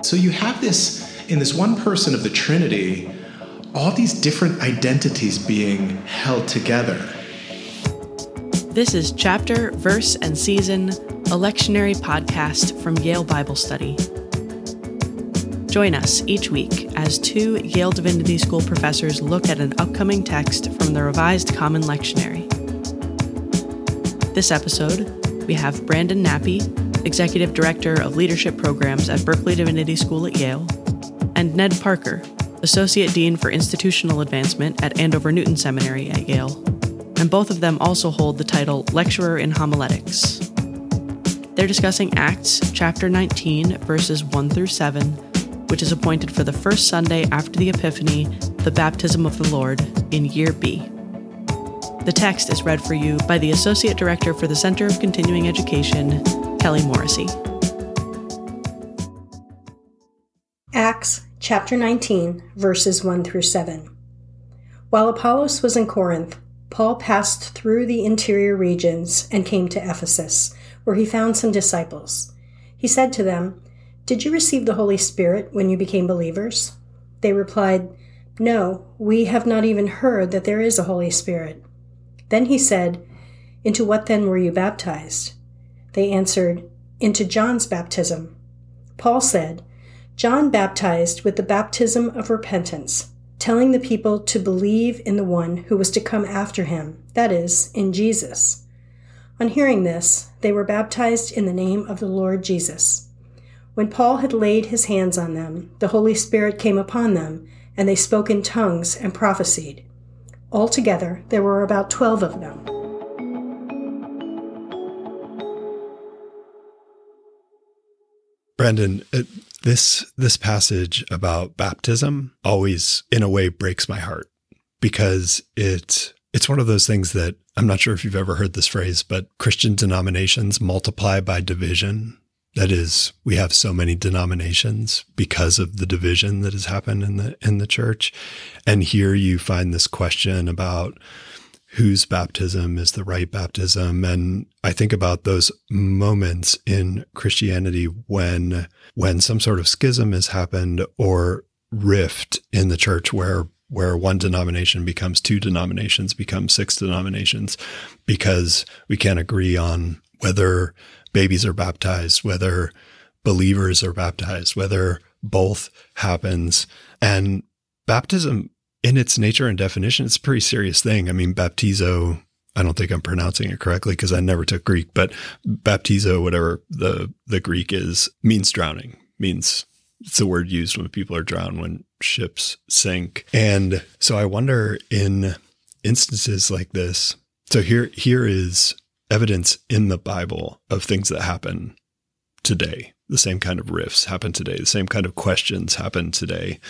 So you have this, in this one person of the Trinity, all these different identities being held together. This is Chapter, Verse, and Season, a lectionary podcast from Yale Bible Study. Join us each week as two Yale Divinity School professors look at an upcoming text from the Revised Common Lectionary. This episode, we have Brandon Nappi, Executive Director of Leadership Programs at Berkeley Divinity School at Yale, and Ned Parker, Associate Dean for Institutional Advancement at Andover Newton Seminary at Yale, and both of them also hold the title Lecturer in Homiletics. They're discussing Acts chapter 19, verses 1 through 7, which is appointed for the first Sunday after the Epiphany, the baptism of the Lord, in year B. The text is read for you by the Associate Director for the Center of Continuing Education, Kelly Morrissey. Acts chapter 19, verses 1 through 7. While Apollos was in Corinth, Paul passed through the interior regions and came to Ephesus, where he found some disciples. He said to them, Did you receive the Holy Spirit when you became believers? They replied, No, we have not even heard that there is a Holy Spirit. Then he said, Into what then were you baptized? They answered, Into John's baptism. Paul said, John baptized with the baptism of repentance, telling the people to believe in the one who was to come after him, that is, in Jesus. On hearing this, they were baptized in the name of the Lord Jesus. When Paul had laid his hands on them, the Holy Spirit came upon them, and they spoke in tongues and prophesied. Altogether, there were about twelve of them. Brandon, uh, this this passage about baptism always, in a way, breaks my heart because it it's one of those things that I'm not sure if you've ever heard this phrase, but Christian denominations multiply by division. That is, we have so many denominations because of the division that has happened in the in the church. And here you find this question about whose baptism is the right baptism. And I think about those moments in Christianity when when some sort of schism has happened or rift in the church where where one denomination becomes two denominations, becomes six denominations, because we can't agree on whether babies are baptized, whether believers are baptized, whether both happens. And baptism in its nature and definition, it's a pretty serious thing. I mean, baptizo, I don't think I'm pronouncing it correctly because I never took Greek, but baptizo, whatever the, the Greek is, means drowning, means it's a word used when people are drowned, when ships sink. And so I wonder in instances like this. So here, here is evidence in the Bible of things that happen today. The same kind of rifts happen today. The same kind of questions happen today.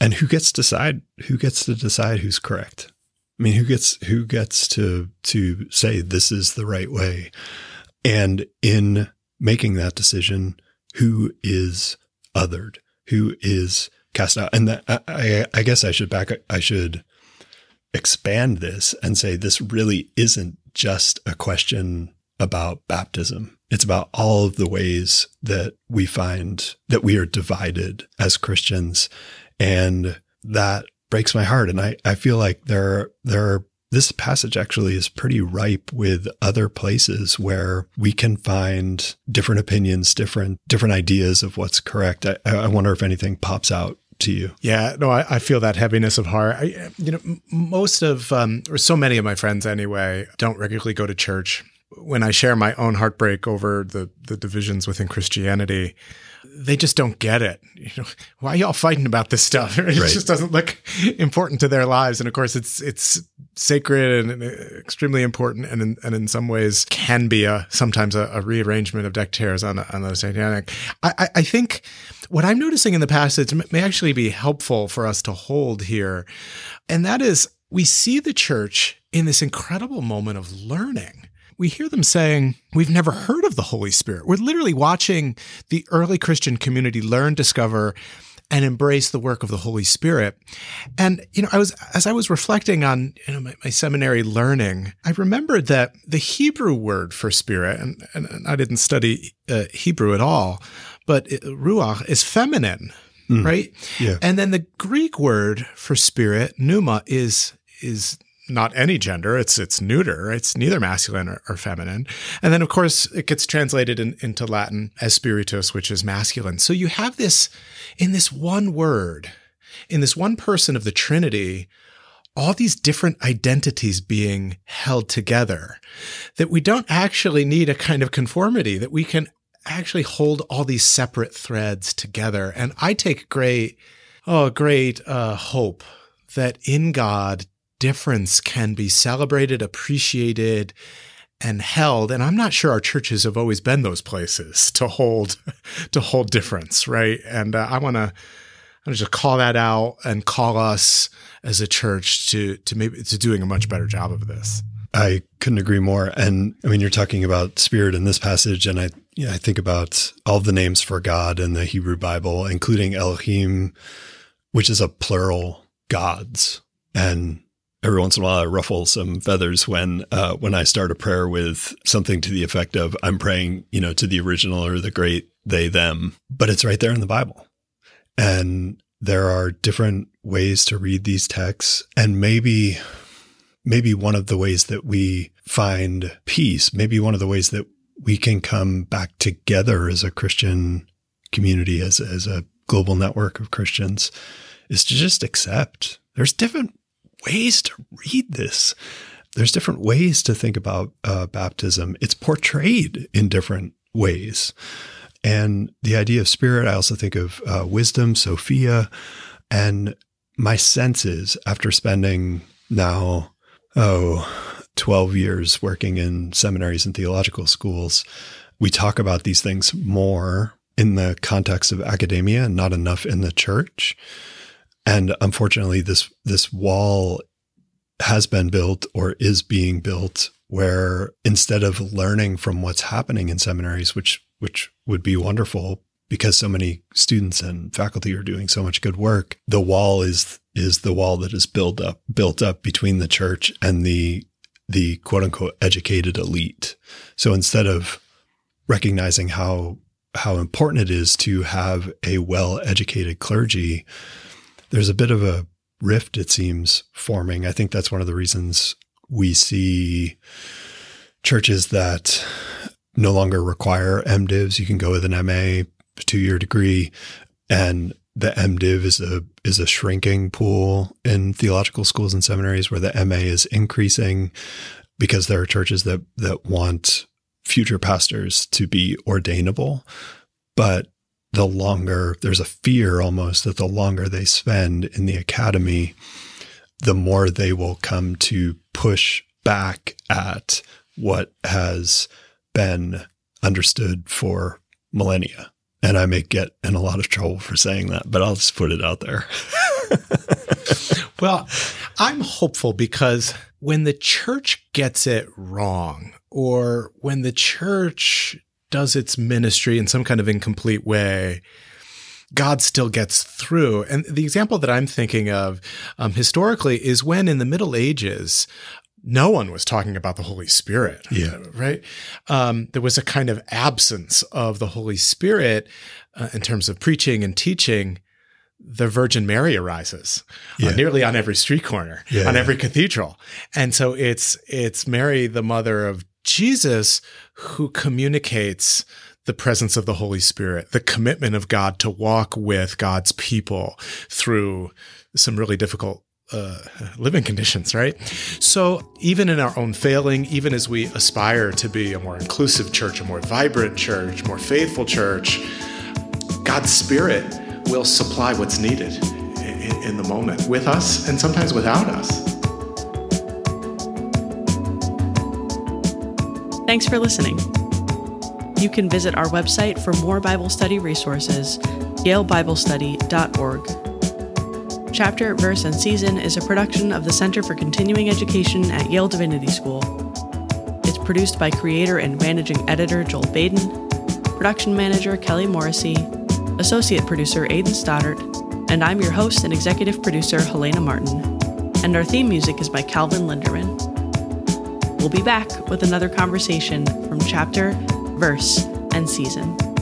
And who gets to decide? Who gets to decide who's correct? I mean, who gets who gets to to say this is the right way? And in making that decision, who is othered? Who is cast out? And that, I, I guess I should back. I should expand this and say this really isn't just a question about baptism. It's about all of the ways that we find that we are divided as Christians and that breaks my heart. And I, I feel like there there this passage actually is pretty ripe with other places where we can find different opinions, different, different ideas of what's correct. I, I wonder if anything pops out to you. Yeah, no, I, I, feel that heaviness of heart. I, you know, most of, um, or so many of my friends anyway, don't regularly go to church. When I share my own heartbreak over the the divisions within Christianity, they just don't get it. You know, why are y'all fighting about this stuff? It right. just doesn't look important to their lives. And of course, it's it's sacred and extremely important, and in, and in some ways can be a sometimes a, a rearrangement of deck chairs on on the Titanic. I, I, I think what I'm noticing in the passage may actually be helpful for us to hold here, and that is we see the church in this incredible moment of learning we hear them saying, We've never heard of the Holy Spirit. We're literally watching the early Christian community learn, discover, and embrace the work of the Holy Spirit. And, you know, I was, as I was reflecting on, you know, my, my seminary learning, I remembered that the Hebrew word for spirit, and, and, I didn't study uh, Hebrew at all, but it, ruach is feminine, mm. right? Yeah. And then the Greek word for spirit, pneuma, is is not any gender. It's it's neuter. It's neither masculine or, or feminine. And then of course it gets translated in, into Latin as spiritus, which is masculine. So you have this in this one word, in this one person of the Trinity, all these different identities being held together. That we don't actually need a kind of conformity. That we can actually hold all these separate threads together. And I take great, oh, great uh, hope that in God difference can be celebrated, appreciated, and held. And I'm not sure our churches have always been those places to hold to hold difference, right? And uh, I want to I want to just call that out and call us as a church to to maybe to doing a much better job of this. I couldn't agree more. And I mean, you're talking about spirit in this passage, and I you know, I think about all the names for God in the Hebrew Bible, including Elohim, which is a plural gods, and every once in a while I ruffle some feathers when uh, when I start a prayer with something to the effect of I'm praying, you know, to the original or the great they them, but it's right there in the Bible. And there are different ways to read these texts and maybe maybe one of the ways that we find peace, maybe one of the ways that we can come back together as a Christian community as as a global network of Christians is to just accept there's different ways to read this. There's different ways to think about uh, baptism. It's portrayed in different ways. And the idea of spirit, I also think of uh, wisdom, Sophia. And my senses after spending now, oh, 12 years working in seminaries and theological schools, we talk about these things more in the context of academia and not enough in the church. And unfortunately, this this wall has been built or is being built where instead of learning from what's happening in seminaries, which which would be wonderful because so many students and faculty are doing so much good work, the wall is is the wall that is built up built up between the church and the the quote unquote educated elite. So instead of recognizing how how important it is to have a well educated clergy, there's a bit of a rift, it seems, forming. I think that's one of the reasons we see churches that no longer require MDivs. You can go with an MA, two year degree, and the MDiv is a is a shrinking pool in theological schools and seminaries where the MA is increasing because there are churches that that want future pastors to be ordainable. But the longer there's a fear almost that the longer they spend in the academy, the more they will come to push back at what has been understood for millennia. And I may get in a lot of trouble for saying that, but I'll just put it out there. well, I'm hopeful because when the church gets it wrong, or when the church does its ministry in some kind of incomplete way, God still gets through. And the example that I'm thinking of um, historically is when in the Middle Ages, no one was talking about the Holy Spirit. Yeah. Right. Um, there was a kind of absence of the Holy Spirit uh, in terms of preaching and teaching. The Virgin Mary arises uh, yeah. uh, nearly on every street corner, yeah, on yeah. every cathedral, and so it's it's Mary, the mother of Jesus who communicates the presence of the Holy Spirit, the commitment of God to walk with God's people through some really difficult uh, living conditions, right? So, even in our own failing, even as we aspire to be a more inclusive church, a more vibrant church, more faithful church, God's Spirit will supply what's needed in, in the moment with us and sometimes without us. Thanks for listening. You can visit our website for more Bible study resources, yalebiblestudy.org. Chapter, Verse, and Season is a production of the Center for Continuing Education at Yale Divinity School. It's produced by creator and managing editor Joel Baden, production manager Kelly Morrissey, associate producer Aidan Stoddart, and I'm your host and executive producer Helena Martin. And our theme music is by Calvin Linderman. We'll be back with another conversation from chapter, verse, and season.